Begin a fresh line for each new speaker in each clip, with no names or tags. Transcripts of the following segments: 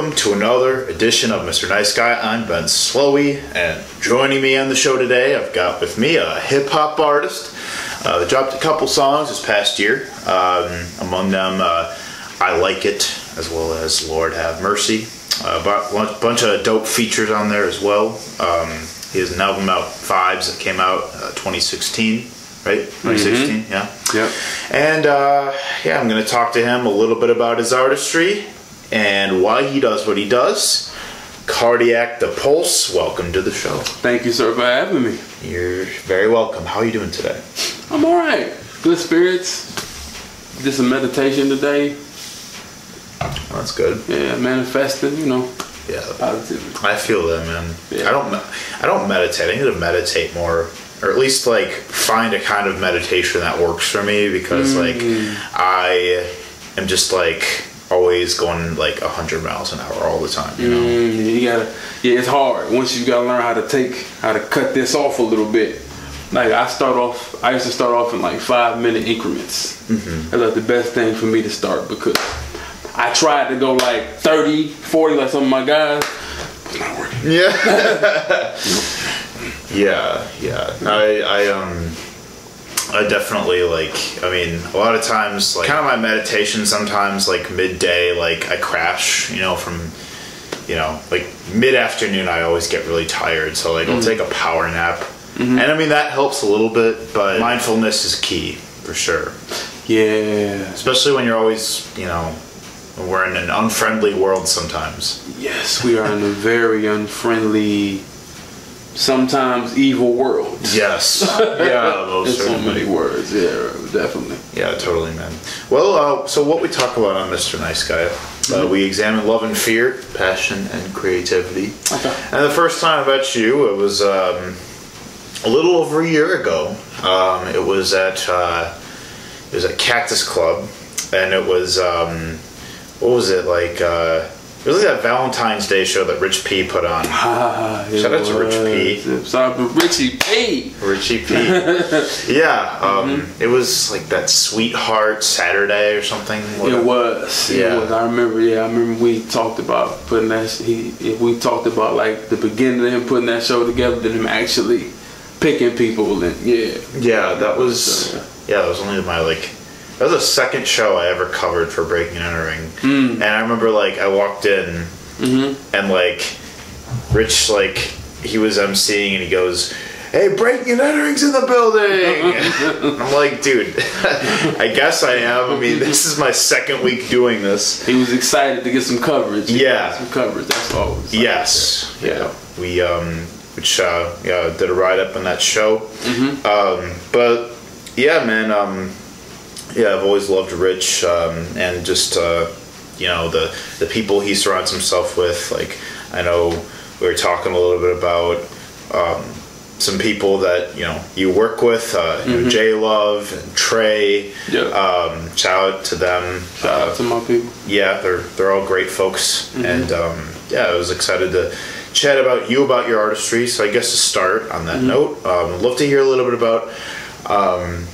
welcome to another edition of Mr. Nice Guy. I'm Ben Slowey, and joining me on the show today, I've got with me a hip hop artist. Uh, they dropped a couple songs this past year. Um, among them, uh, I Like It, as well as Lord Have Mercy. A bu- bunch of dope features on there as well. Um, he has an album out, Vibes, that came out uh, 2016, right? 2016, yeah.
Yep.
And uh, yeah, I'm going to talk to him a little bit about his artistry and why he does what he does. Cardiac the Pulse, welcome to the show.
Thank you, sir, for having me.
You're very welcome. How are you doing today?
I'm all right. Good spirits. Did some meditation today.
That's good.
Yeah, manifesting. You know,
Yeah,
positivity.
I feel that, man.
Yeah.
I don't. I don't meditate. I need to meditate more, or at least like find a kind of meditation that works for me because like mm. I am just like always going like hundred miles an hour all the time. You know.
Mm, you gotta. Yeah, it's hard. Once you gotta learn how to take, how to cut this off a little bit. Like I start off, I used to start off in like five minute increments. That's like the best thing for me to start because I tried to go like 30, 40 like some of my guys. It's not working.
Yeah. yeah, yeah. I I um I definitely like I mean a lot of times like kind of my meditation sometimes like midday like I crash, you know, from you know, like mid afternoon I always get really tired, so like I'll mm-hmm. take a power nap. Mm-hmm. And I mean that helps a little bit, but mindfulness is key for sure.
Yeah.
Especially when you're always, you know, we're in an unfriendly world sometimes.
Yes, we are in a very unfriendly, sometimes evil world.
Yes. Yeah,
In so many words. Yeah, definitely.
Yeah, totally, man. Well, uh, so what we talk about on Mr. Nice Guy, uh, we examine love and fear, passion and creativity.
Okay.
And the first time I met you, it was um, a little over a year ago. Um, it was at uh, it was at Cactus Club, and it was um, what was it like? It was like that Valentine's Day show that Rich P put on.
Ah,
Shout out to Rich P.
Shout Richie P.
Richie P. yeah, um, it was like that Sweetheart Saturday or something.
It was.
Yeah.
It was. I remember. Yeah, I remember we talked about putting that. He. We talked about like the beginning of him putting that show together, then him actually picking people, and yeah.
Yeah, that was yeah, that was only my like that was the second show I ever covered for Breaking and Entering, and I remember like I walked in and like Rich like he was emceeing and he goes. Hey, Breaking and Entering's in the building! I'm like, dude, I guess I am. I mean, this is my second week doing this.
He was excited to get some coverage. He
Yeah.
some coverage. That's was.
Yes,
Yeah.
yeah. We um, which uh, yeah, did a ride up on that show. Um, but yeah, man. Um, yeah, I've always loved Rich, um, and just uh, you know the the people he surrounds himself with. Like I know we were talking a little bit about. Um, some people that you know you work with, uh, you know, J Love and Trey.
Yeah.
Um, shout out to them.
Shout
Uh,
out to my people.
yeah, they're they're all great folks, and um, yeah, I was excited to chat about you about your artistry. So I guess to start on that note, um, love to hear a little bit about um,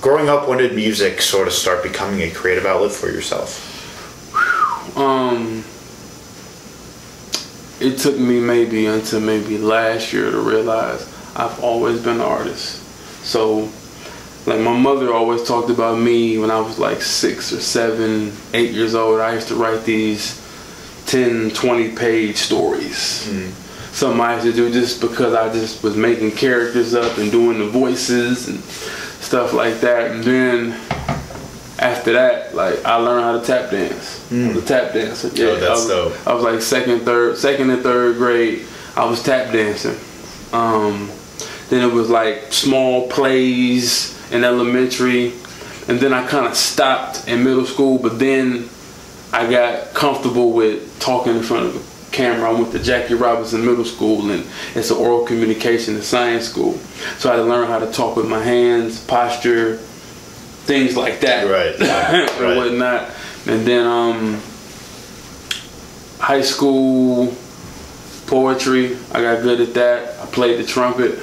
growing up. When did music sort of start becoming a creative outlet for yourself?
Um, it took me maybe until maybe last year to realize I've always been an artist. So, like my mother always talked about me when I was like six or seven, eight years old. I used to write these 10, 20 page stories. Something I used to do just because I just was making characters up and doing the voices and stuff like that. And then after that, like I learned how to tap dance. I was a tap dancer. Yeah,
Oh, that's
I was,
dope.
I was like second, third, second and third grade. I was tap dancing. Um, then it was like small plays in elementary, and then I kind of stopped in middle school. But then I got comfortable with talking in front of camera. I went to Jackie Robinson Middle School, and it's an oral communication and science school. So I had to learn how to talk with my hands, posture, things like that,
Right,
and
right.
whatnot. And then um, high school poetry, I got good at that. I played the trumpet.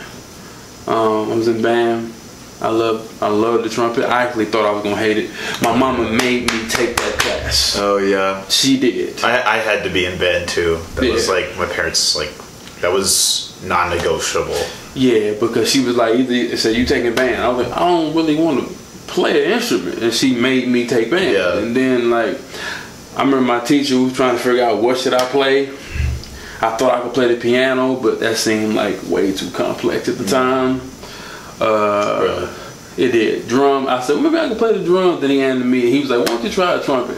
Um, I was in band. I love I love the trumpet. I actually thought I was gonna hate it. My mama made me take that class.
Oh yeah.
She did.
I, I had to be in band too. That was like my parents like that was non-negotiable.
Yeah, because she was like, either said you taking band. I was like, I don't really want to play an instrument, and she made me take band.
Yeah.
And then like, I remember my teacher was trying to figure out what should I play. I thought I could play the piano, but that seemed like way too complex at the mm. time. Uh,
Really?
It did drum. I said maybe I can play the drum. Then he handed me. He was like, "Why don't you try a trumpet?"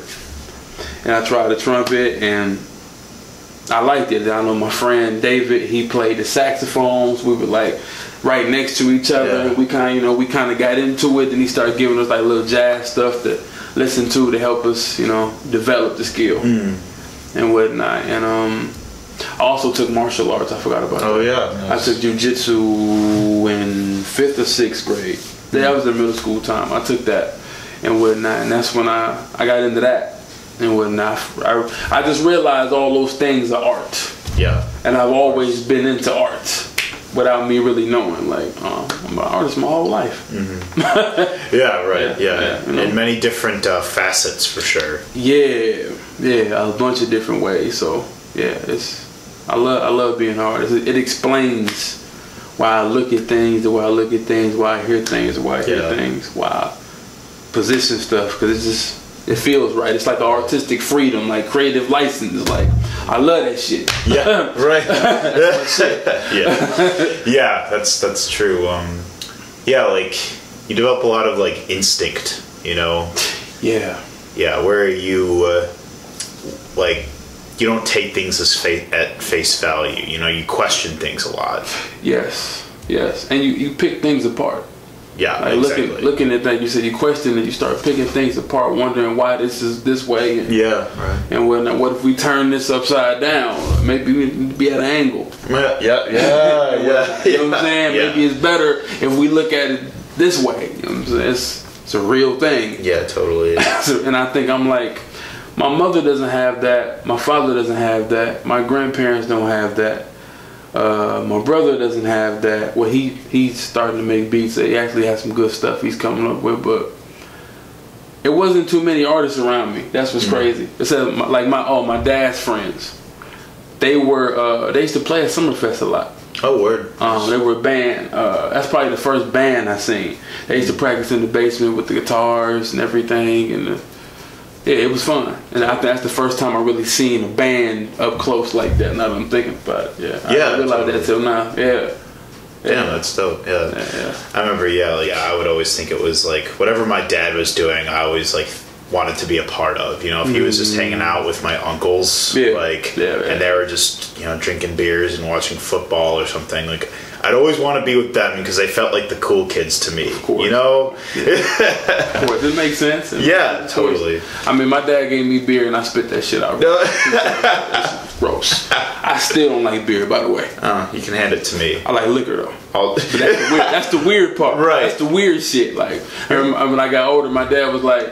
And I tried the trumpet, and I liked it. I know my friend David. He played the saxophones. We were like right next to each other.
Yeah.
We kind of, you know, we kind of got into it. Then he started giving us like little jazz stuff to listen to to help us, you know, develop the skill and whatnot. And um, I also took martial arts. I forgot about
Oh
that.
yeah.
I took jujitsu in fifth or sixth grade. That was in middle school time. I took that and whatnot, and that's when I, I got into that and whatnot. I, I just realized all those things are art,
Yeah.
and I've always been into art without me really knowing. Like uh, I'm an artist my whole life.
Yeah, right.
Yeah,
Yeah.
yeah, you know.
In many different uh, facets for sure.
Yeah, yeah, a bunch of different ways. So yeah, it's I love I love being an artist. It, it explains why I look at things, the way I look at things, why I hear things, why I hear
Yeah.
things, why I position stuff. Because it just it feels right. It's like artistic freedom, like creative license. Like I love that shit.
Yeah. right. yeah. Yeah. That's that's true. Um, yeah, like you develop a lot of like instinct. You know.
yeah,
Yeah, where you uh, like you don't take things as fa- at face value. You know, you question things a lot.
yes, yes, and you you pick things apart.
Yeah,
Like
exactly.
looking looking at that, you said you question it, you start picking things apart, wondering why this is this way. And,
yeah, right.
And when, what if we turn this upside down? Maybe we need to be at an angle.
Yeah, yeah, yeah, yeah.
You know what I'm saying?
Yeah.
Maybe it's better if we look at it this way. You know what I'm saying? It's, it's a real thing.
Yeah, totally.
And I think I'm like, my mother doesn't have that. My father doesn't have that. My grandparents don't have that. Uh, my brother doesn't have that. Well, he he's starting to make beats. He actually has some good stuff he's coming up with, but it wasn't too many artists around me. That's what's crazy. It said like my oh my dad's friends. They were uh, they used to play at Summerfest a lot.
Oh, word.
Um, they were a band. Uh, that's probably the first band I seen. They used to practice in the basement with the guitars and everything, and the, yeah, it was fun. And I think that's the first time I really seen a band up close like that. Now that I'm thinking about it, yeah, I
Yeah,
didn't realize
totally.
that till now. Yeah,
Damn, that's dope. Yeah.
yeah, yeah.
I remember. Yeah, like I would always think it was like whatever my dad was doing. I always like wanted to be a part of. You know, if he was just mm. hanging out with my uncles,
Yeah.
like, and they were just you know drinking beers and watching football or something. Like, I'd always want to be with them because they felt like the cool kids to me.
course.
You know?
Of course, it makes sense. And
Yeah,
of course.
totally.
I mean, my dad gave me beer and I spit that shit out. Gross. I still don't like beer, by the way.
Uh, you can hand it to me.
I like liquor though. That's the weird, that's the weird part.
Right.
That's the weird shit. Like I when I got older, my dad was like,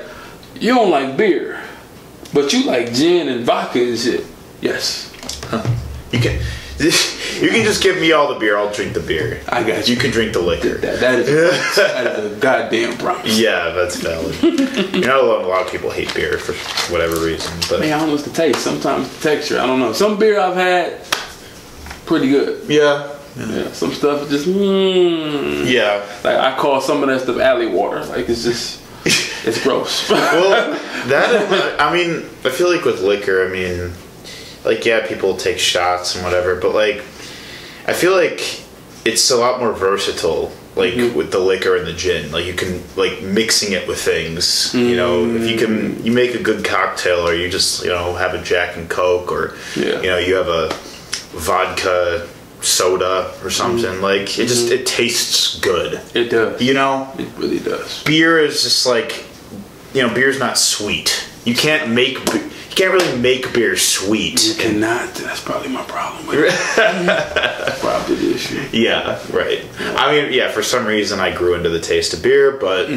"You don't like beer, but you like gin and vodka and shit." Yes,
you can. You can just give me all the beer. I'll drink the beer.
I got you.
You can drink the liquor.
that, that is that is a goddamn promise.
Yeah, that's valid. You're not alone. A lot of people hate beer for whatever reason, but
Man, I don't know the taste. Sometimes the texture. I don't know. Some beer I've had, pretty good.
yeah,
Yeah. Some stuff just. Mm,
yeah.
Like I call some of that stuff alley water. Like it's just. It's gross.
Well, that I mean, I feel like with liquor, I mean, like yeah, people take shots and whatever, but like, I feel like it's a lot more versatile. Like
Mm-hmm.
with the liquor and the gin, like you can like mixing it with things. You know, if you can, you make a good cocktail, or you just you know have a Jack and Coke, or
Yeah.
you know you have a vodka soda or something.
Mm-hmm.
Like it just it tastes good.
it does.
You know,
It really does.
beer is just like you know beer's not sweet you can't make b- you you can't really make beer sweet.
You cannot. That's probably my problem. Probably the issue.
Yeah, right. I mean, yeah, for some reason I grew into the taste of beer, but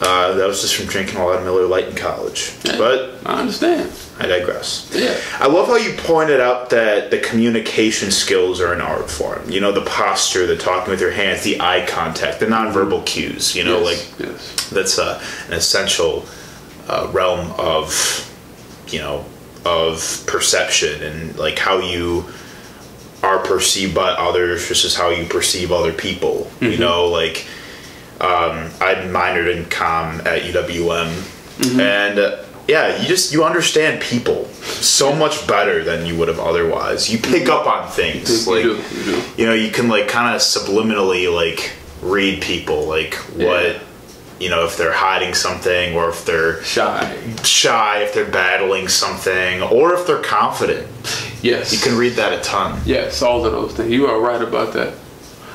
uh, that was just from drinking a lot of Miller Lite in college. But
I understand.
I digress.
Yeah.
I love how you pointed out that the communication skills are an art form. You know, the posture, the talking with your hands, the eye contact, the nonverbal cues. You know,
yes.
like
yes.
that's uh, an essential uh, realm of you know of perception and like how you are perceived by others versus how you perceive other people you know? Like um, i minored in com at uwm and uh, yeah you just you understand people so much better than you would have otherwise. You pick up on things
You
like
do, you do.
you know you can like kind of subliminally like read people like what
Yeah.
You know if they're hiding something or if they're
Shy.
shy if they're battling something or if they're confident
Yes.
you can read that a ton
Yes, all of those things. You are right about that.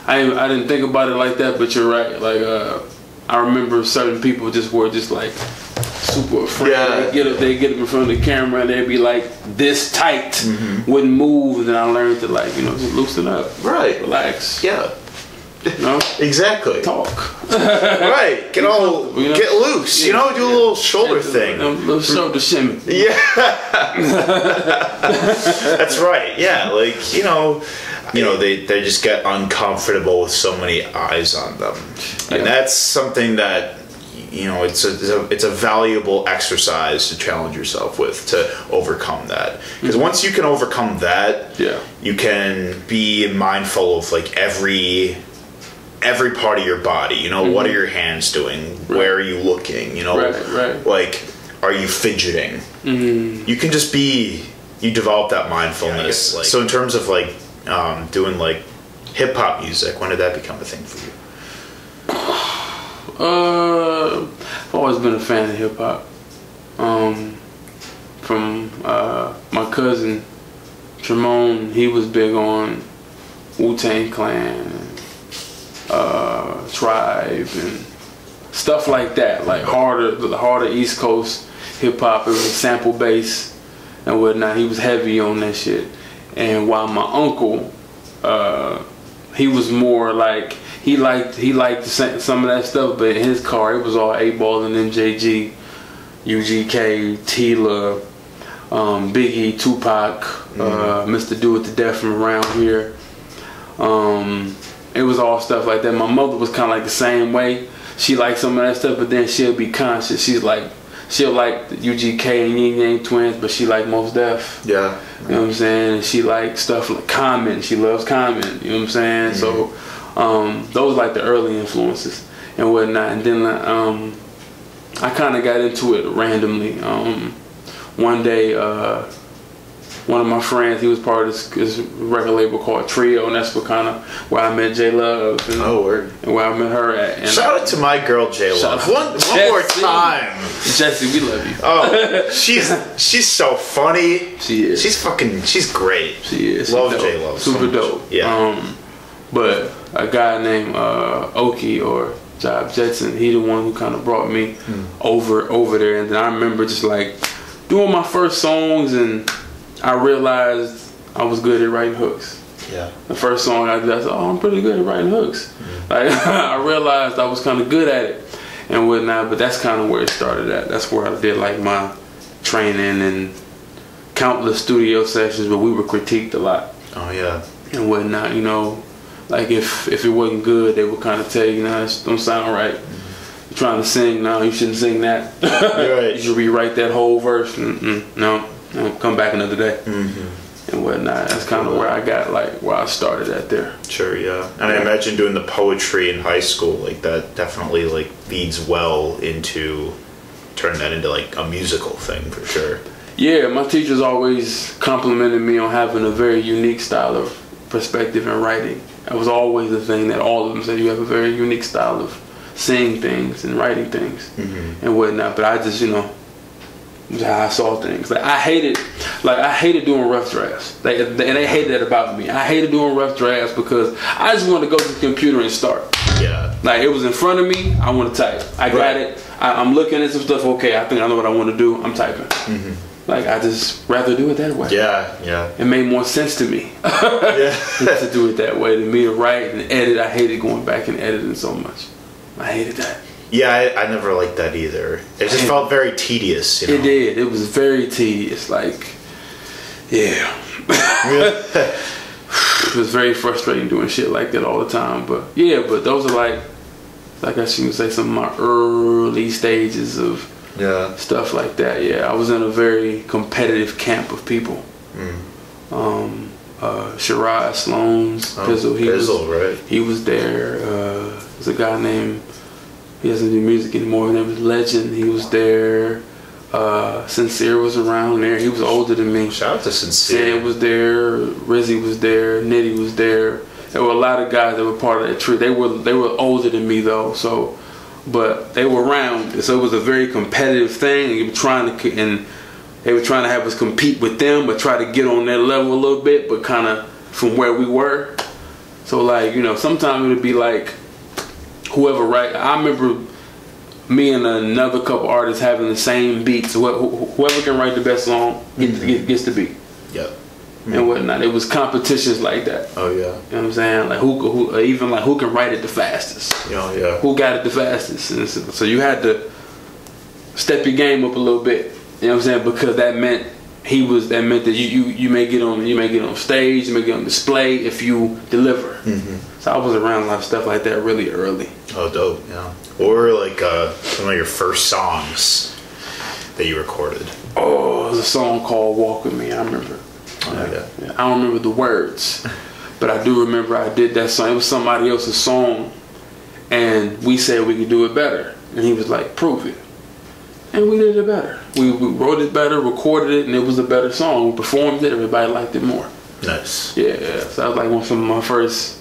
I I didn't think about it like that, but you're right. Like uh, I remember certain people just were just like super afraid.
Yeah.
They get up, they get up in front of the camera and they'd be like this tight,
Mm-hmm.
wouldn't move. And I learned to like you know just loosen up,
right
relax,
yeah
know,
exactly.
Talk.
right. Get all
You know?
get loose you know do a little shoulder thing.
A little shoulder shimmy.
yeah. That's right. Yeah like you know you know they, they just get uncomfortable with so many eyes on them. And that's something that you know it's a, it's a it's a valuable exercise to challenge yourself with to overcome that. Because mm-hmm. once you can overcome that
Yeah.
you can be mindful of like every every part of your body you know what are your hands doing where are you looking you know
Mm-hmm. Right, right.
like are you fidgeting
Mm.
you can just be you develop that mindfulness
guess, like-
so in terms of like um, doing like hip-hop music when did that become a thing for you
Uh, I've always been a fan of hip hop. Um, from uh, my cousin Tremone, he was big on Wu Tang Clan, and, uh, Tribe, and stuff like that. Like harder, the harder East Coast hip hop. It was sample bass and whatnot. He was heavy on that shit. And while my uncle, uh, he was more like he liked he liked some of that stuff, but in his car it was all eight ball and MJG, UGK, Tila, um, Biggie, Tupac, uh, Mr. Do It to Death from around here. Um, it was all stuff like that. My mother was kind of like the same way. She liked some of that stuff, but then she'll be conscious. She's like, she'll like the UGK and Ying Yang Twins, but she like Mos Def.
yeah
You know what I'm saying? She like stuff like Common. She loves Common. You know what I'm saying? So um, those like the early influences and whatnot. And then um, I kind of got into it randomly. Um, one day, uh, one of my friends, he was part of this, this record label called Trio, and that's what kind of where I met J Love and,
oh word
and where I met her at. And
shout out to my girl j love one,
to
one more time
Jesse, we love you.
oh she's she's so funny
She is.
she's fucking she's great
She is.
Love. J-Lo so
Super
much.
dope.
Yeah.
Um, but a guy named uh, Oki or Job Jetson, he the one who kind of brought me
Hmm.
over over there. And then I remember just like doing my first songs, and I realized I was good at writing hooks.
yeah
The first song I did, I said, "Oh, I'm pretty good at writing hooks."
Hmm.
Like I realized I was kind of good at it and whatnot. But that's kind of where it started at. That's where I did like my training and countless studio sessions, but we were critiqued a lot
oh yeah
and whatnot. You know, like if if it wasn't good, they would kind of tell you, "Nah, it don't sound right." You're trying to sing, no, you shouldn't sing that.
Right.
you should rewrite that whole verse. Mm-mm, no, no, come back another day
Mm-hmm.
and whatnot. That's kind of where I got like where I started at there.
Sure, yeah. And I imagine doing the poetry in high school, like that definitely like leads well into turn that into like a musical thing for sure.
Yeah, my teachers always complimented me on having a very unique style of perspective and writing. That was always the thing that all of them said. You have a very unique style of seeing things and writing things and whatnot. But I just, you know, how I saw things. Like I hated, like I hated doing rough drafts. They, and they hated that about me. I hated doing rough drafts because I just wanted to go to the computer and start.
Yeah.
Like it was in front of me, I want to type. I got it. I, I'm looking at some stuff. Okay, I think I know what I want to do. I'm typing. Mm-hmm. Like I just rather do it that way.
Yeah, yeah,
It made more sense to me
yeah.
to do it that way than me to write and edit. I hated going back and editing so much. I hated that.
Yeah, I, I never liked that either. It just felt very tedious. You know?
It did. It was very tedious. Like, yeah. it was very frustrating doing shit like that all the time. But yeah, but those are like, like I should say, some of my early stages of
yeah.
stuff like that. Yeah, I was in a very competitive camp of people. Um, uh, Shiraz Sloan's
Oh,
Pizzle, he
Pizzle,
was
right?
he was there. Uh, there's a guy named he doesn't do music anymore. His name is Legend. He was there. Uh, Sincere was around there. He was older than me.
Shout out to Sincere.
Sam was there. Rizzy was there. Nitty was there. There were a lot of guys that were part of that tree. They were they were older than me though, so but they were around. So it was a very competitive thing. And you were trying to and they were trying to have us compete with them, but try to get on their level a little bit, but kind of from where we were. So like you know, sometimes it would be like whoever right. I remember me and another couple artists having the same beats. Wh- wh- Whoever can write the best song gets, mm-hmm. gets, gets the beat
Yep.
and mm-hmm. whatnot. It was competitions like that.
Oh yeah.
You know what I'm saying? Like who, who even like who can write it the fastest?
Yeah, yeah.
Who got it the fastest? And so, so you had to step your game up a little bit. You know what I'm saying? Because that meant he was. That meant that you you, you may get on you may get on stage, you may get on display if you deliver. Mm-hmm. So I was around a lot of stuff like that really early.
Oh, dope. Yeah. What were like uh, some of your first songs that you recorded?
Oh, there's a song called "Walk with Me." I remember.
Oh, yeah.
Yeah, I don't remember the words, but I do remember I did that song. It was somebody else's song, and we said we could do it better. And he was like, "Prove it." And we did it better. We, we wrote it better, recorded it, and it was a better song. We performed it. Everybody liked it more.
Nice.
Yeah, yeah. So that was like one of my first.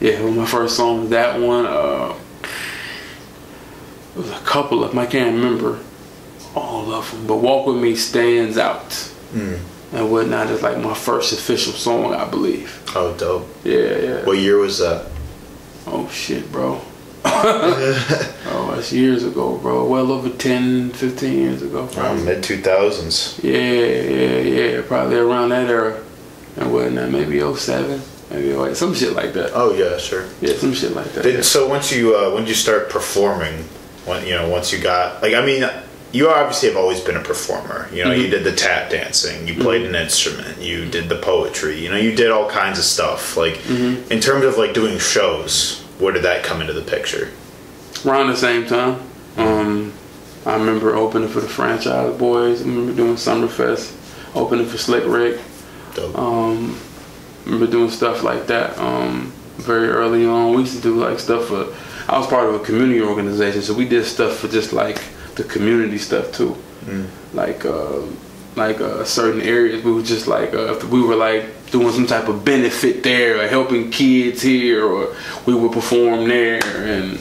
Yeah, of my first songs. That one. Uh, it was a couple of them. I can't remember all of them, but "Walk with Me" stands out
Mm.
and whatnot. Is like my first official song, I believe.
Oh, dope.
Yeah, yeah.
What year was that?
Oh shit, bro. oh, that's years ago, bro. Well over 10, 15 years ago. Probably.
Mid two thousands.
Yeah, yeah, yeah. Probably around that era. And whatnot. Maybe 07, maybe 08, some shit like that.
Oh yeah, sure.
Yeah, some shit like that.
Did,
yeah.
So once you uh, when you start performing? When you know once you got like I mean you obviously have always been a performer. You know you did the tap dancing, you played an instrument, you did the poetry. You know you did all kinds of stuff. Like in terms of like doing shows, where did that come into the picture?
Around the same time. Um, I remember opening for the Franchize Boys. I remember doing Summerfest, opening for Slick Rick.
Dope.
Um, remember doing stuff like that um, very early on. We used to do like stuff for. I was part of a community organization, so we did stuff for just like the community stuff too. Like uh, like uh, certain areas, we were just like uh, we were like doing some type of benefit there, or helping kids here, or we would perform there, and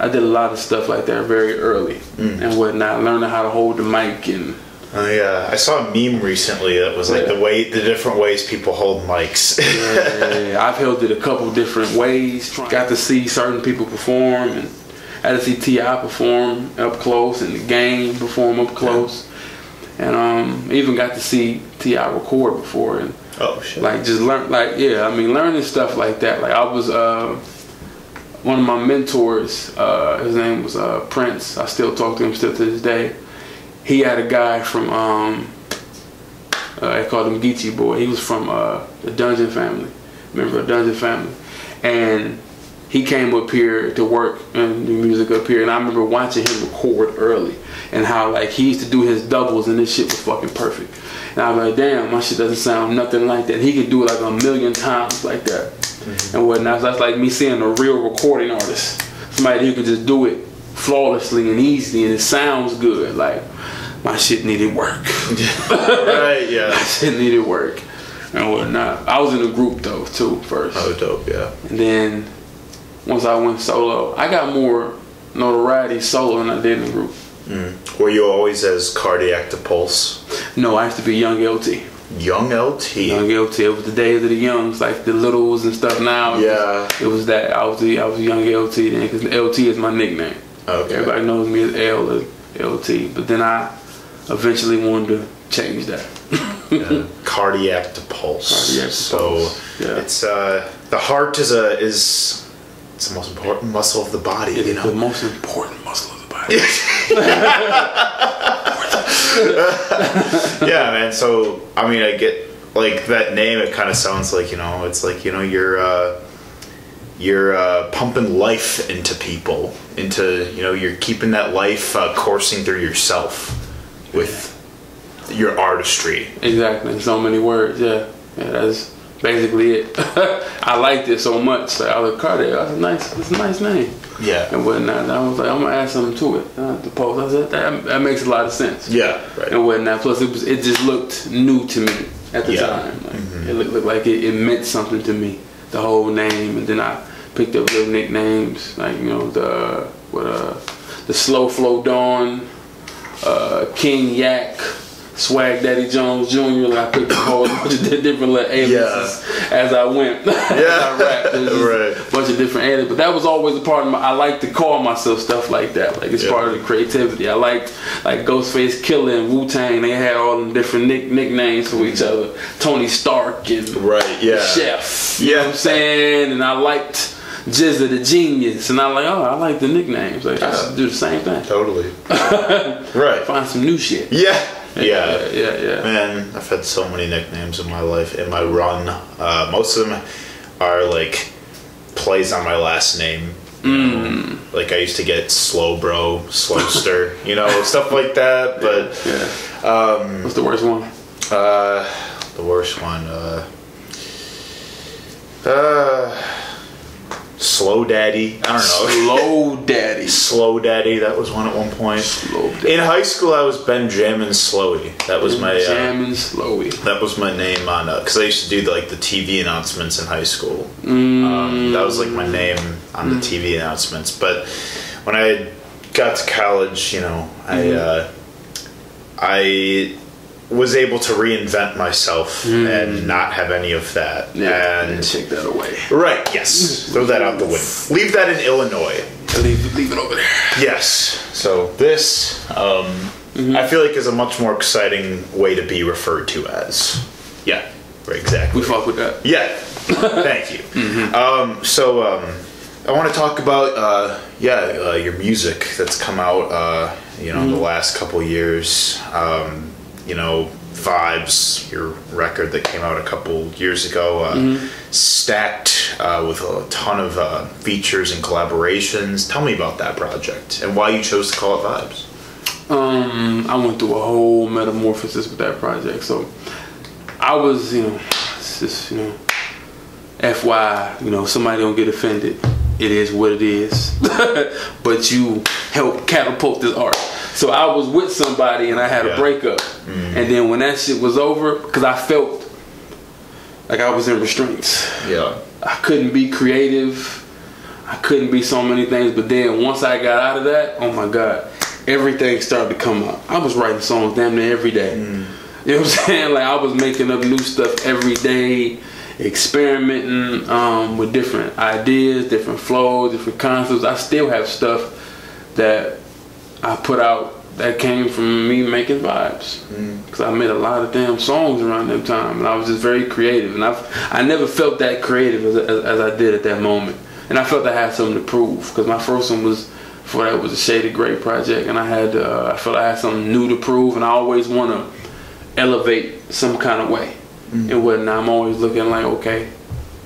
I did a lot of stuff like that very early and whatnot. Learning how to hold the mic and
Oh yeah, I saw a meme recently that was like
Yeah.
the way the different ways people hold mics.
Yeah, I've held it a couple different ways. Got to see certain people perform, and I had to see T.I. perform up close, and the game perform up close, and um, even got to see T.I. record before, and
oh shit.
like just learn, like yeah, I mean learning stuff like that. Like I was uh, one of my mentors. Uh, his name was uh, Prince. I still talk to him still to this day. He had a guy from um, uh, I called him Geechee Boy. He was from uh, the Dungeon family. Remember a Dungeon family? And he came up here to work and do music up here. And I remember watching him record early and how like he used to do his doubles and this shit was fucking perfect. And I was like, damn, my shit doesn't sound nothing like that. He could do it like a million times like that and whatnot. So that's like me seeing a real recording artist. Somebody who could just do it flawlessly and easily and it sounds good. Like my shit needed work.
right, yeah.
My shit needed work and whatnot. I was in a group though too first,
Oh dope, yeah.
and then once I went solo, I got more notoriety solo than I did in a group. Mm.
Were you always as cardiac to pulse?
No, I used to be young LT.
Young LT.
Young LT. It was the days of the youngs, like the littles and stuff. Now, it was-
Yeah.
it was that I was the I was young LT then because LT is my nickname.
Okay.
Everybody knows me as L LT. But then I eventually wanted to change that.
uh, cardiac to pulse.
Cardiac to
so
pulse, yeah.
it's uh, the heart is a is it's the most important muscle of the body.
It
you
is the most important muscle of the body.
yeah, man. So I mean, I get like that name. It kind of sounds like you know, it's like you know, you're uh, you're uh, pumping life into people, into you know, you're keeping that life uh, coursing through yourself with your artistry.
Exactly. So many words. Yeah. Yeah. That's basically it. I liked it so much. I was like, Cardi, that's a nice, that's a nice name.
Yeah.
And whatnot. And I was like, I'm gonna add something to it. Had to post. I said that, that makes a lot of sense.
Yeah. Right.
And whatnot. Plus, it was it just looked new to me at the
Yeah.
time. Like, It looked, looked like it, it meant something to me. The whole name, and then I picked up little nicknames like you know the what uh the slow flow dawn, uh King Yak. Swag Daddy Jones Jr. Like I picked a whole bunch of different little aliases as I went. as I rapped. It was just
Right.
a bunch of different aliases. But that was always a part of my. I like to call myself stuff like that. Like it's
Yeah.
part of the creativity. I liked like Ghostface Killah and Wu Tang. They had all them different nick- nicknames for each other. Tony Stark and
Right. Yeah.
Chef. You know
Yeah.
what I'm saying? And I liked GZA the Genius. And I like, oh, I like the nicknames. Like I should do the same thing.
Totally. right.
Find some new shit.
Yeah.
yeah,
Yeah.
yeah. yeah.
Man, I've had so many nicknames in my life. In my run, uh, most of them are like plays on my last name. know. Like I used to get Slow Bro, Slowster, you know, stuff like that. But
Yeah.
um,
What's the worst one?
uh, the worst one, uh, uh, Slow Daddy. I don't know.
Slow Daddy.
Slow Daddy, that was one at one point.
Slow Daddy.
In high school, I was Benjamin Slowey. That was my uh,
Jamming Slowey.
that was my name on because I used to do like the TV announcements in high school. Um, that was like my name on the TV announcements. But when I got to college, you know, I uh, I was able to reinvent myself and not have any of that.
Yeah,
and
take that away.
right, yes, throw that out the window. Leave that in Illinois.
Leave, leave it over there.
Yes. So this, um, I feel like, is a much more exciting way to be referred to as. Yeah. Right. Exactly.
We fuck with that.
Yeah. Thank you. Um, so um, I want to talk about uh, yeah uh, your music that's come out uh, you know in the last couple years. Um, you know vibes your record that came out a couple years ago uh, stacked uh, with a ton of uh, features and collaborations tell me about that project and why you chose to call it vibes
Um, I went through a whole metamorphosis with that project. So I was, you know, just, you know, FY, you know, somebody don't get offended. It is what it is. but you help catapult this art. So I was with somebody and I had
Yeah.
a breakup. And then when that shit was over, because I felt like I was in restraints.
yeah
I couldn't be creative. I couldn't be so many things. But then once I got out of that, oh my God, everything started to come up. I was writing songs damn near every day. You know what I'm saying? Like I was making up new stuff every day, experimenting um, with different ideas, different flows, different concepts. I still have stuff that I put out that came from me making vibes because I made a lot of damn songs around that time, and I was just very creative, and I I never felt that creative as, as, as I did at that moment, and I felt I had something to prove because my first one was for that was a Shaded Gray project, and I had uh, I felt I had something new to prove, and I always want to elevate some kind of way, and whatnot. I'm always looking like okay.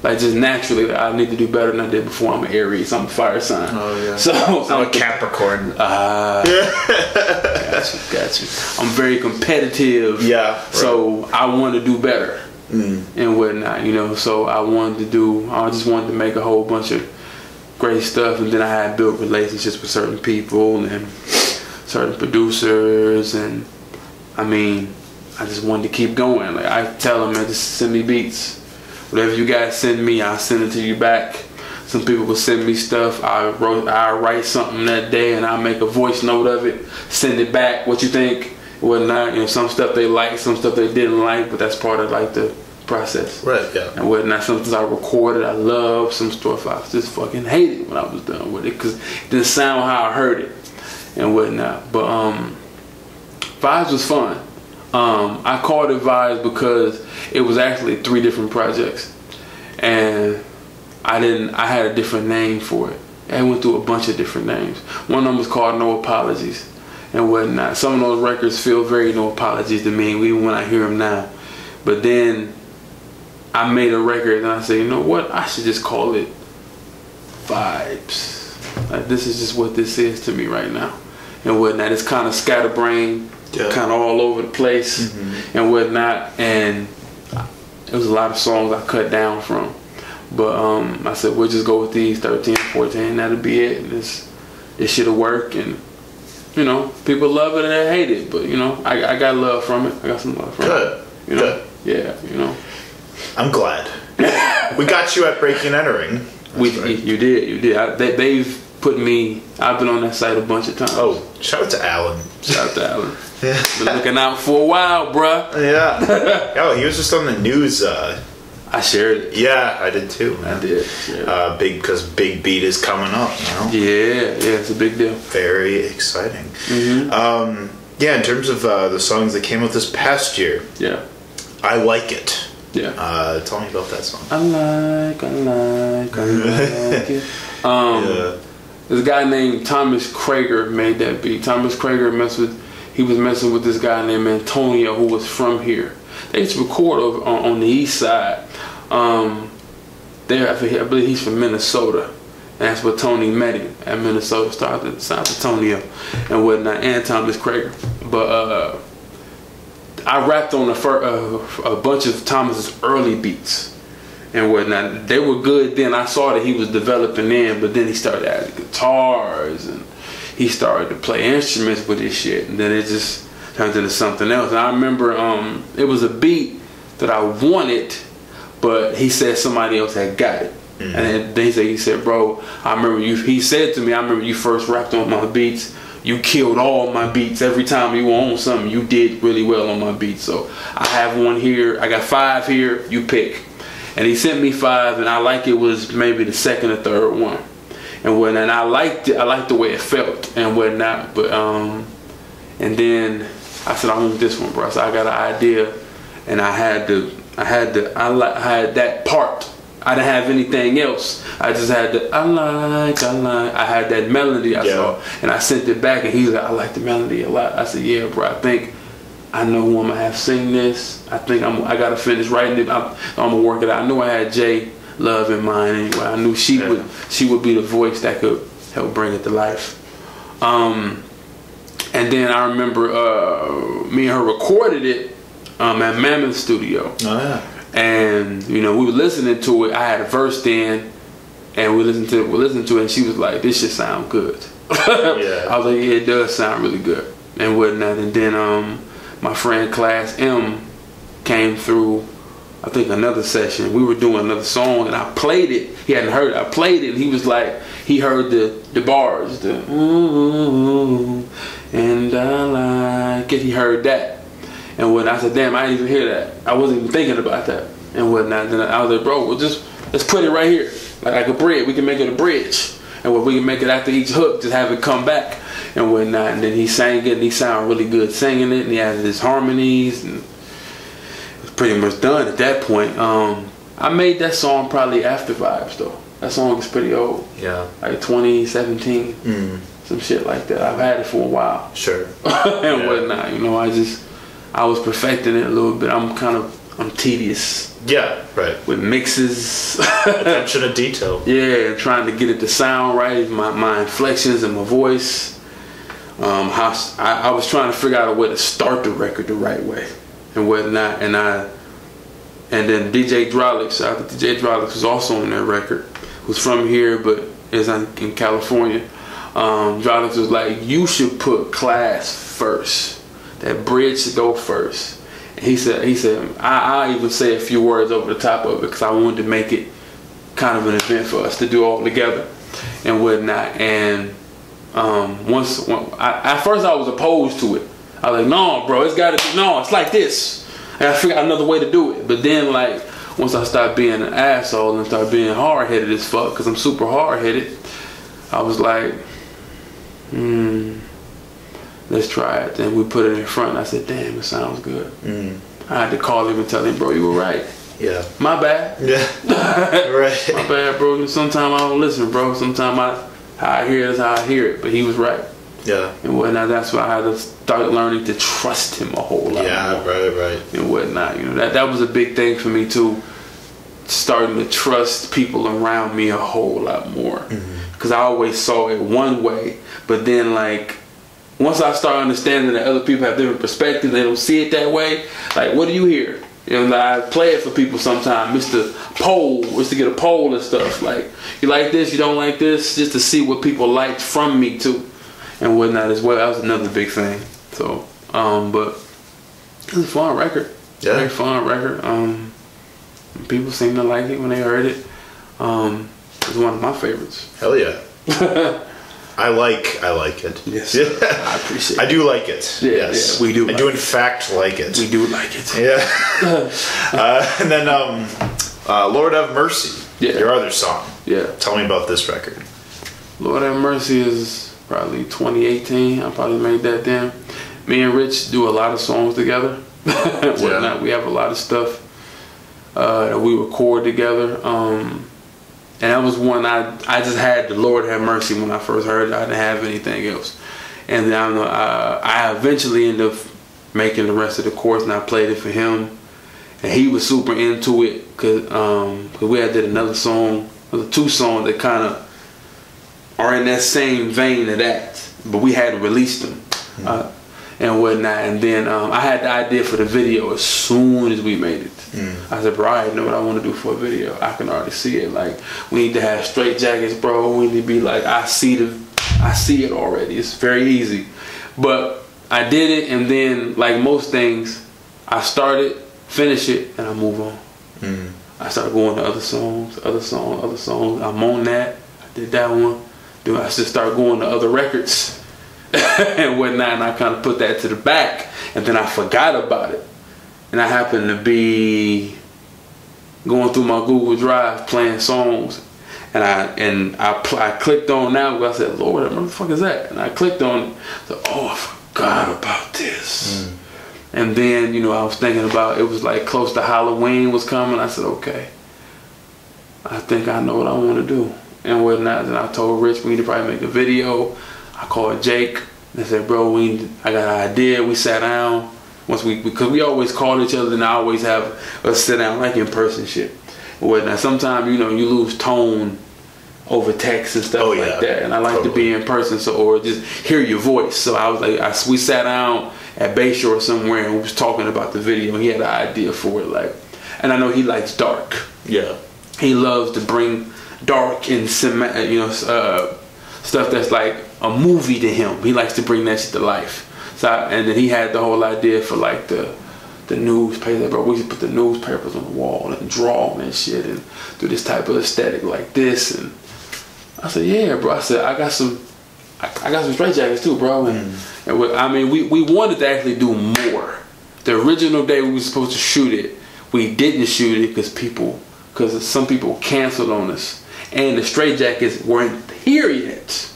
Like just naturally, like, I need to do better than I did before. I'm an Aries. I'm a fire sign.
Oh, yeah.
So
i'm a capricorn
Ah, got you, got you. I'm very competitive.
Yeah, right.
So I want to do better and whatnot, you know. So I wanted to do. I just wanted to make a whole bunch of great stuff, and then I had built relationships with certain people and certain producers, and I mean, I just wanted to keep going. Like I tell them, man, just send me beats. Whatever you guys send me, I'll send it to you back. Some people will send me stuff. I wrote, I write something that day, and I make a voice note of it. Send it back. What you think? Whatnot. You know, some stuff they like, some stuff they didn't like, but that's part of like the process.
right yeah
And whatnot. Some things I recorded, I love. Some stuff I just fucking hated when I was done with it because it didn't sound how I heard it and whatnot. But um, vibes was fun. Um, I called it Vibes because it was actually three different projects, and I didn't. I had a different name for it. I went through a bunch of different names. One of them was called No Apologies and whatnot. Some of those records feel very No Apologies to me, even when I hear them now. But then I made a record and I said, you know what? I should just call it Vibes. Like this is just what this is to me right now, and whatnot. It's kind of scatterbrained,
Yeah.
kind of all over the place, and whatnot. And it was a lot of songs I cut down from. But um, I said we'll just go with these 13, 14. That'll be it. And This this shit'll work, and you know people love it and they hate it. But you know I, I got love from it. I got some love from
Good.
it. You know, yeah. You know,
I'm glad. we got you at Breaking Entering.
we
right.
you, you did you did. I, they, they've put me. I've been on that site a bunch of times.
Oh, shout out to Alan.
shout out to Alan.
Yeah.
Been looking out for a while, bruh.
Yeah. oh, he was just on the news. Uh,
I shared it.
yeah, I did too.
I did. Yeah.
Uh, big because Big Beat is coming up. You know,
yeah, yeah. It's a big deal.
very exciting.
Mm-hmm.
Um, yeah, in terms of uh, the songs that came out this past year,
Yeah,
I like it.
yeah.
Uh, tell me about that song.
I like, I like, I like it. Um,
Yeah.
This guy named Thomas Krager made that beat. Thomas Krager messed with, he was messing with this guy named Antonio who was from here. They used to record over on, on the east side. Um, there, I, believe he's from Minnesota. And that's where Tony met him at Minnesota, started South Antonio and whatnot, and Thomas Krager. But uh, I rapped on a, fir- uh, a bunch of Thomas's early beats and whatnot. They were good then. I saw that he was developing in, but then he started adding guitars and he started to play instruments with his shit, and then it just turned into something else. And I remember um, it was a beat that I wanted, but he said somebody else had got it. And then they said, he said, bro, I remember you. He said to me, I remember you first rapped on my beats. You killed all my beats every time you were on something. You did really well on my beats. So I have one here. I got five here. You pick. And he sent me five, and I like it was maybe the second or third one, and when and I liked it. I liked the way it felt and whatnot. But um, and then I said I want this one, bro. So I got an idea, and I had to. I had to. I, li- I had that part. I didn't have anything else. I just had the I like, I like. I had that melody I
Yeah.
saw, and I sent it back, and he's like, I like the melody a lot. I said, Yeah, bro. I think I know who I'm gonna have sing this. I think I'm. I gotta finish writing it. I'm, I'm gonna work it out. I knew I had Jay Love in mind anyway. I knew she
Yeah.
would. She would be the voice that could help bring it to life. Um, and then I remember uh, me and her recorded it um, at Mammoth Studio,
Oh yeah.
and you know we were listening to it. I had a verse in, and we listened to it. We listened to it, and she was like, "This should sound good."
Yeah.
I was like, "Yeah, it does sound really good," and whatnot. And then um, my friend Class M came through. I think another session. We were doing another song, and I played it. He hadn't heard. It. I played it, and he was like, he heard the the bars, the and I like it. He heard that, and when I said, "Damn, I didn't even hear that. I wasn't even thinking about that." And whatnot. Then I was like, "Bro, well, just let's put it right here, like like a bridge. We can make it a bridge, and what we can make it after each hook, just have it come back and whatnot." And then he sang it, and he sounded really good singing it, and he added his harmonies, and pretty much done at that point. Um, I made that song probably after Vibes though. That song is pretty old,
Yeah.
like 2017,
Mm,
some shit like that. I've had it for a while
sure.
and
Yeah.
whatnot. You know, I just I was perfecting it a little bit. I'm kind of I'm tedious
Yeah. Right.
with mixes.
Attention to detail.
yeah, trying to get it to sound right, my my inflections and my voice. Um, how I, I was trying to figure out a way to start the record the right way and whatnot, and I and then DJ Drolix, I think DJ Drolix was also on that record. Was from here, but is in California. Um, Drolix was like, "You should put class first. That bridge should go first. And he said, "He said I, I even say a few words over the top of it because I wanted to make it kind of an event for us to do all together and whatnot." And um, once, when, I, at first I was opposed to it. I was like, "No, bro, it's got to be no. It's like this." And I figured out another way to do it. But then, like, once I started being an asshole and started being hard headed as fuck, because I'm super hard headed, I was like, hmm, let's try it. Then we put it in front. I said, damn, it sounds good.
Mm.
I had to call him and tell him, bro, you were right.
Yeah.
My bad.
Yeah. right.
My bad, bro. Sometimes I don't listen, bro. Sometimes I how I hear it is how I hear it. But he was right.
Yeah.
And whatnot. That's why I had to start learning to trust him a whole lot
Yeah.
more
Right. Right.
and whatnot. You know, that that was a big thing for me too. Starting to trust people around me a whole lot more.
Mm-hmm.
Because I always saw it one way, but then like once I start understanding that other people have different perspectives, they don't see it that way. Like, what do you hear? You know, I play it for people sometimes. Mr. Poll, just to get a poll and stuff. Like, you like this, you don't like this, just to see what people liked from me too, and whatnot as well. That was another big thing. So, um, but it was a fun record.
Yeah.
Very fun record. Um, people seem to like it when they heard it. Um, it was one of my favorites.
Hell yeah. I like I like it.
Yes,
Yeah.
I appreciate
I do like it.
Yeah,
yes.
yeah, we do
I
like
do
it.
in fact like it.
We do like it.
Yeah. uh, and then um, uh, Lord have mercy.
Yeah.
Your other song.
Yeah.
Tell me about this record.
Lord have mercy is probably 2018. I probably made that then. Me and Rich do a lot of songs together. Whatnot. We have a lot of stuff uh, that we record together. Um, and that was one I I just had the Lord have mercy when I first heard it. I didn't have anything else. And then I don't know. Uh, I eventually ended up making the rest of the course, and I played it for him. And he was super into it because um, 'cause we had did another song, other two songs that kind of are in that same vein of that, but we hadn't released them uh, and whatnot. And then um, I had the idea for the video as soon as we made it. I said, bro, I know what I want to do for a video. I can already see it. Like we need to have straight jackets, bro. We need to be like, I see the, I see it already. It's very easy. But I did it, and then like most things, I started, finish it, and I move on. I started going to other songs, other songs, other songs. I'm on that. I did that one. Then I just start going to other records and whatnot, and I kind of put that to the back, and then I forgot about it. And I happened to be going through my Google Drive playing songs, and I and I, pl- I clicked on that. I said, "Lord, what the fuck is that?" And I clicked on it. So, oh, I forgot about this. Mm. And then, you know, I was thinking about it was like close to Halloween was coming. I said, okay, I think I know what I want to do and whatnot. And I told Rich we need to probably make a video. I called Jake and I said, bro, we need, I got an idea. We sat down once we because we always call each other and I always have a sit down like in person shit. and Whatnot. Sometimes you know you lose tone over text and stuff
Oh, yeah.
like that, and I like to be in person so or just hear your voice. So I was like, I, we sat down at Bayshore somewhere and we was talking about the video. He had an idea for it, like, and I know he likes dark.
Yeah.
He loves to bring dark and cinema, you know, uh, stuff that's like a movie to him. He likes to bring that shit to life. So I, and then he had the whole idea for like the the newspaper, bro. We used to put the newspapers on the wall and draw and shit and do this type of aesthetic like this and I said, yeah, bro. I said, I got some, I, I got some straight jackets too, bro. And, and we, I mean, we, we wanted to actually do more. The original day we were supposed to shoot it, we didn't shoot it because people, because some people canceled on us, and the straight jackets weren't here yet.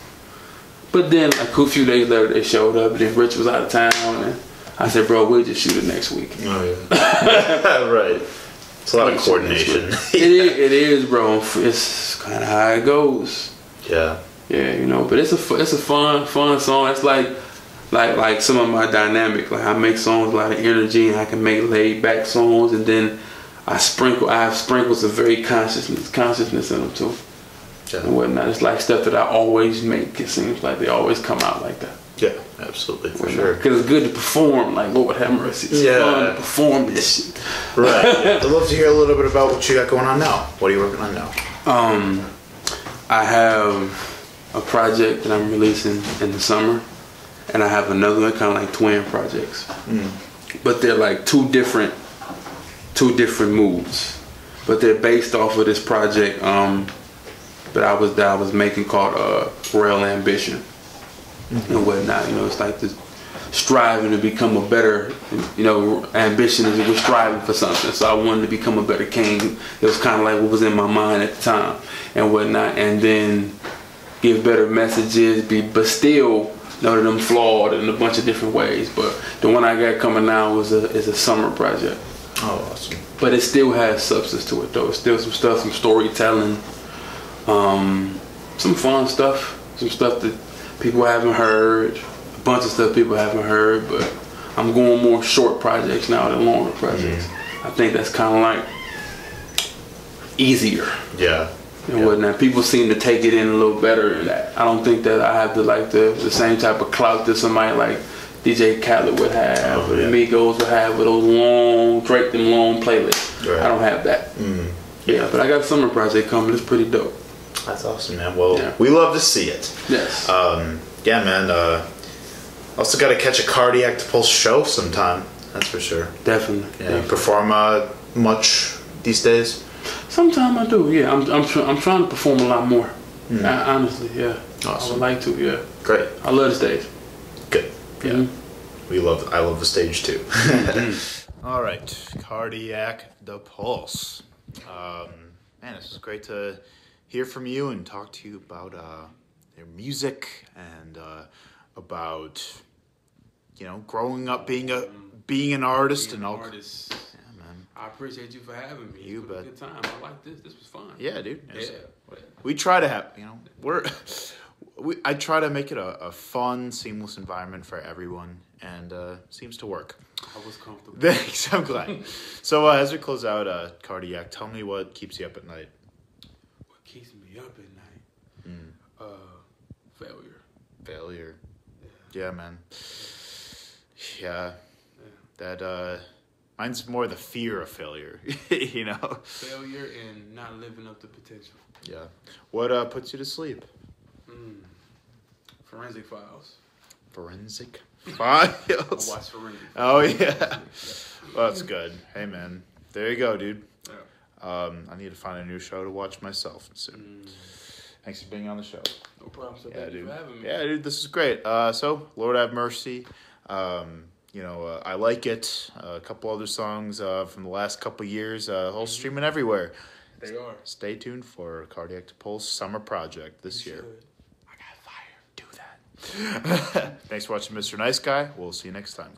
But then, like a few days later, they showed up, and then Rich was out of town, and I said, bro, we'll just shoot it next week.
Oh yeah. right. It's a lot of coordination.
it, is, it is, bro. It's kind of how it goes.
yeah.
Yeah, you know, but it's a it's a fun fun song. It's like like like some of my dynamic. Like I make songs with a lot of energy, and I can make laid back songs, and then I sprinkle. I have sprinkles of very consciousness consciousness in them too,
Yeah.
and whatnot. It's like stuff that I always make. It seems like they always come out like that.
Yeah. Absolutely. For sure.
Because it's good to perform. Like Lord have mercy. It's
Yeah.
fun to perform this shit.
Right. I'd love to hear a little bit about what you got going on now. What are you working on now?
Um, I have a project that I'm releasing in the summer, and I have another one, kind of like twin projects. But they're like two different, two different moves. But they're based off of this project um, that I was that I was making called uh, Royal Ambition and whatnot. You know, it's like this striving to become a better, you know, ambition is we're striving for something. So I wanted to become a better king. It was kind of like what was in my mind at the time and whatnot. And then give better messages, be but still none of them flawed in a bunch of different ways. But the one I got coming now is a is a summer project.
Oh, awesome.
But it still has substance to it though. It's still some stuff, some storytelling, um, some fun stuff, some stuff that people haven't heard, a bunch of stuff people haven't heard. But I'm going more short projects now than longer projects. I think that's kind of like easier
Yeah.
and
Yeah.
whatnot. People seem to take it in a little better than that. I don't think that I have the like the, the same type of clout that somebody like DJ Khaled would have,
Oh, yeah.
Migos would have with those long Drake them long playlists.
Right.
I don't have that.
Mm.
Yeah, but I got a summer project coming. It's pretty dope.
That's awesome, man. Well,
Yeah.
we love to see it.
Yes.
Um, yeah, man. Uh, also, got to catch a cardiac to pulse show sometime. That's for sure.
Definitely.
Yeah. You perform uh, much these days?
Sometimes I do. Yeah, I'm I'm, tr- I'm trying to perform a lot more. Uh, honestly, yeah.
Awesome.
I would like to. Yeah.
Great.
I love the stage.
Good. Yeah.
Mhm.
We love. I love the stage too. All right, cardiac the pulse. Um, man, this is great to hear from you and talk to you about uh, your music and uh, about you know growing up being a being an artist and all.
artist.
Yeah, man.
I appreciate you for having me.
You
It was a
bet.
Good time. I like this. This was fun.
Yeah, dude.
Yeah.
We try to have you know we're. We, I try to make it a, a fun, seamless environment for everyone, and uh, seems to work.
I was comfortable.
Thanks, I'm glad. so uh, as we close out, uh, cardiac, tell me what keeps you up at night.
What keeps me up at night?
Mm.
Uh, failure.
Failure. Yeah, man. Yeah, that uh, mine's more the fear of failure. you know.
Failure and not living up to potential.
Yeah. What uh, puts you to sleep?
Mm. Forensic files.
Forensic
I
files.
watch forensic.
Oh yeah. Well, that's good. Hey man, there you go, dude.
Yeah.
Um, I need to find a new show to watch myself soon.
Mm.
Thanks for being on the show.
No problem. So
Yeah,
thank you
dude.
for having me.
Yeah, dude, this is great. Uh, so, Lord have mercy. Um, you know, uh, I like it. Uh, a couple other songs uh, from the last couple years, uh,
Mm-hmm.
all streaming everywhere.
They are.
Stay tuned for Cardiac to Pulse Summer Project this
You
year.
should.
I got fire. Do that. Thanks for watching, Mr. Nice Guy. We'll see you next time.